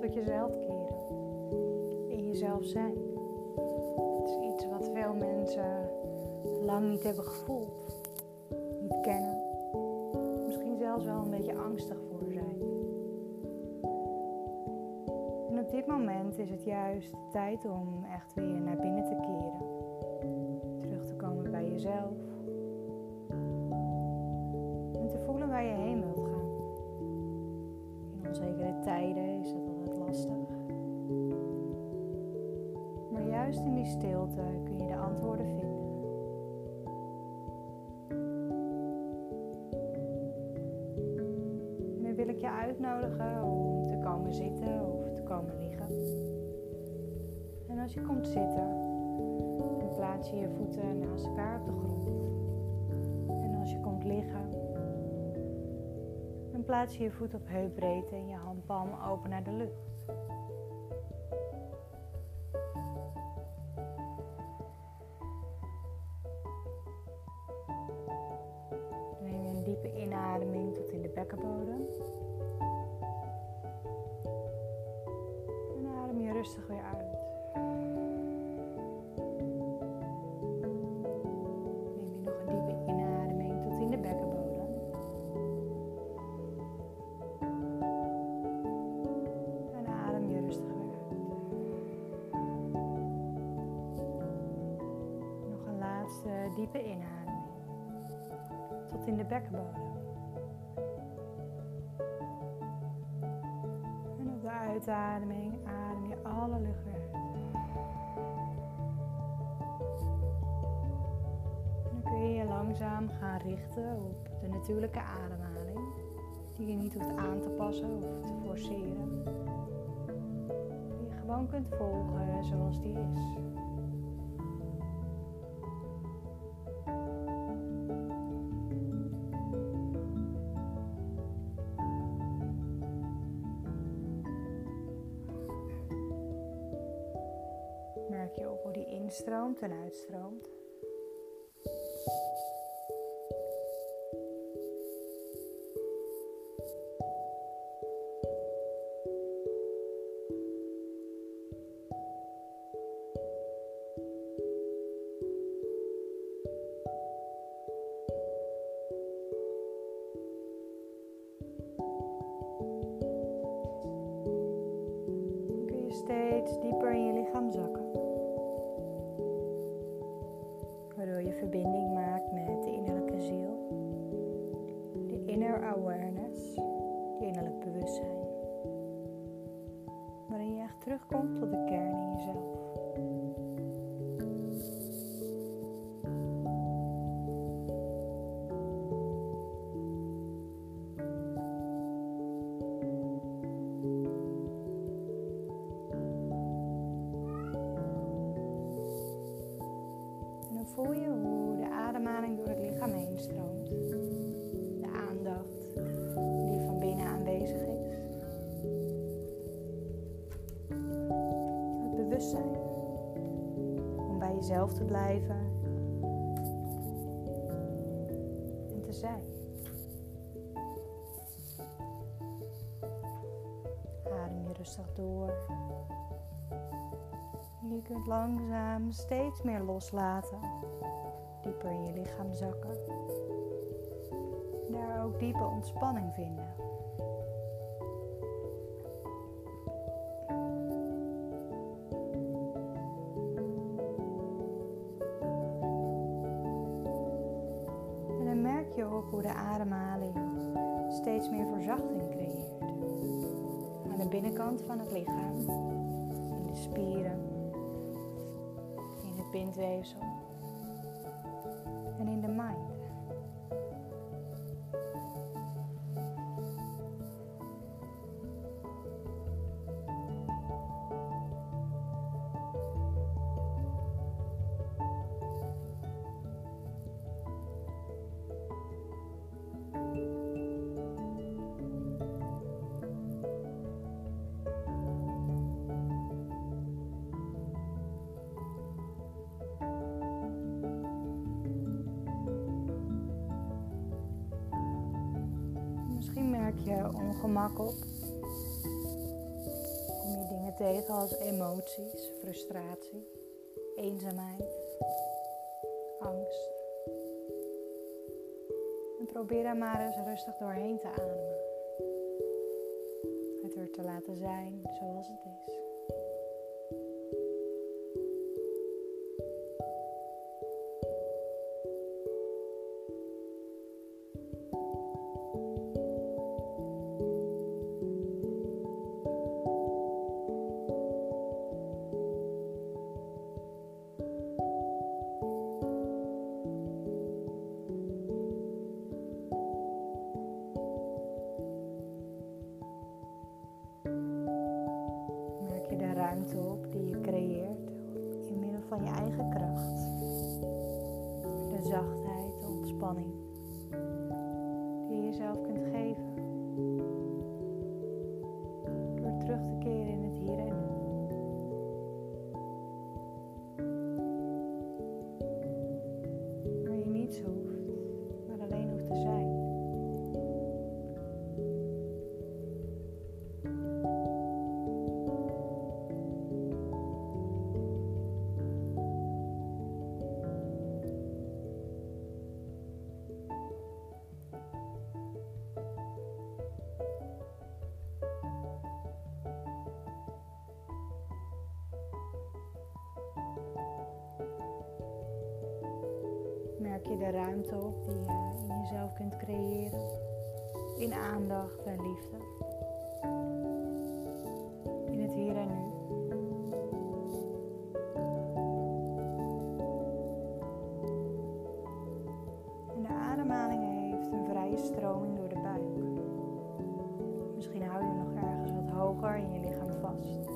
tot jezelf keren, in jezelf zijn. Het is iets wat veel mensen lang niet hebben gevoeld, niet kennen, misschien zelfs wel een beetje angstig voor zijn. En op dit moment is het juist tijd om echt weer naar binnen te keren, wil ik je uitnodigen om te komen zitten of te komen liggen. En als je komt zitten, dan plaats je je voeten naast elkaar op de grond. En als je komt liggen, plaats je je voet op heupbreedte en je handpalmen open naar de lucht. Neem een diepe inademing tot in de bekkenbodem. Diepe inademing tot in de bekkenbodem. En op de uitademing adem je alle lucht weer uit. En dan kun je je langzaam gaan richten op de natuurlijke ademhaling, die je niet hoeft aan te passen of te forceren. Die je gewoon kunt volgen zoals die is. En uitstroomt. benim jezelf te blijven en te zijn. Adem je rustig door. Je kunt langzaam steeds meer loslaten, dieper in je lichaam zakken. Daar ook diepe ontspanning vinden. Je hoe de ademhaling steeds meer verzachting creëert. Aan de binnenkant van het lichaam, in de spieren bindweefsel Merk je ongemak op? Kom je dingen tegen als emoties, frustratie, eenzaamheid, angst? En probeer daar maar eens rustig doorheen te ademen. Het weer te laten zijn zoals het is. Ruimte op die je creëert in middel van je eigen kracht. De zachtheid, de ontspanning die je jezelf kunt geven. Merk je de ruimte op die je in jezelf kunt creëren. In aandacht en liefde. In het hier en nu. En de ademhaling heeft een vrije stroming door de buik. Misschien hou je nog ergens wat hoger in je lichaam vast.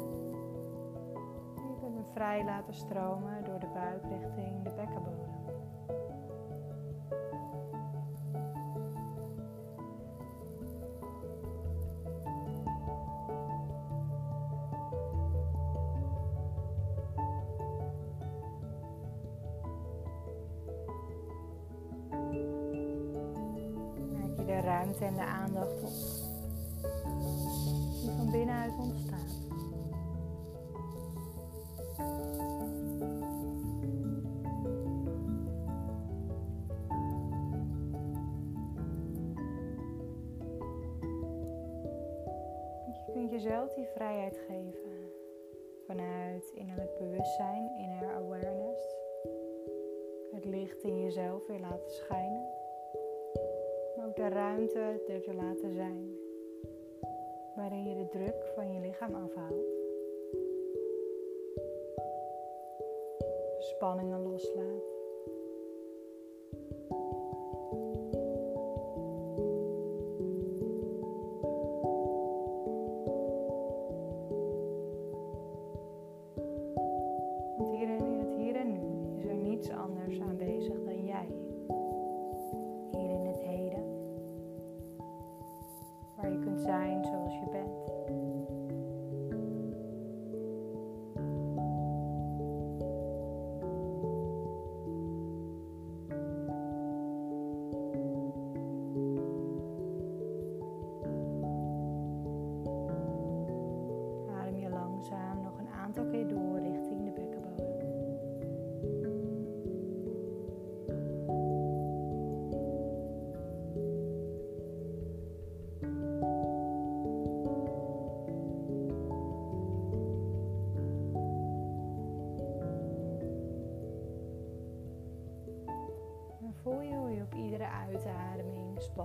Je kunt hem vrij laten stromen door de buik richting de bekkenbodem. Ruimte en de aandacht op die van binnenuit ontstaan. Je kunt jezelf die vrijheid geven vanuit innerlijk bewustzijn, inner awareness. Het licht in jezelf weer laten schijnen de ruimte er te laten zijn, waarin je de druk van je lichaam afhaalt. Spanningen loslaat.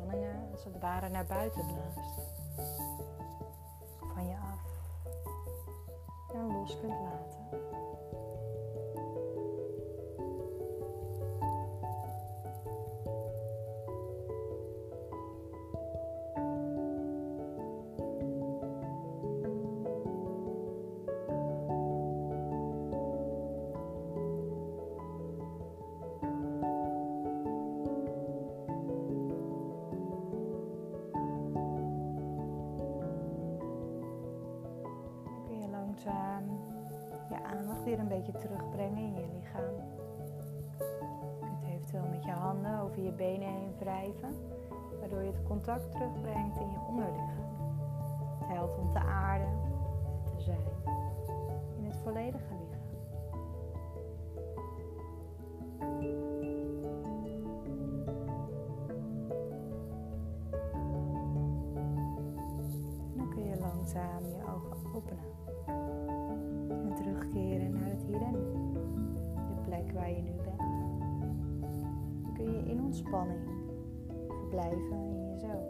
Spanningen als het ware naar buiten blaast. Van je af. En los kunt laten. Je aandacht weer een beetje terugbrengen in je lichaam. Je kunt eventueel met je handen over je benen heen wrijven. waardoor je het contact terugbrengt in je onderlichaam. Het helpt om te aarden, te zijn in het volledige lichaam. En dan kun je langzaam je ogen openen je nu bent. Kun je in ontspanning verblijven in jezelf.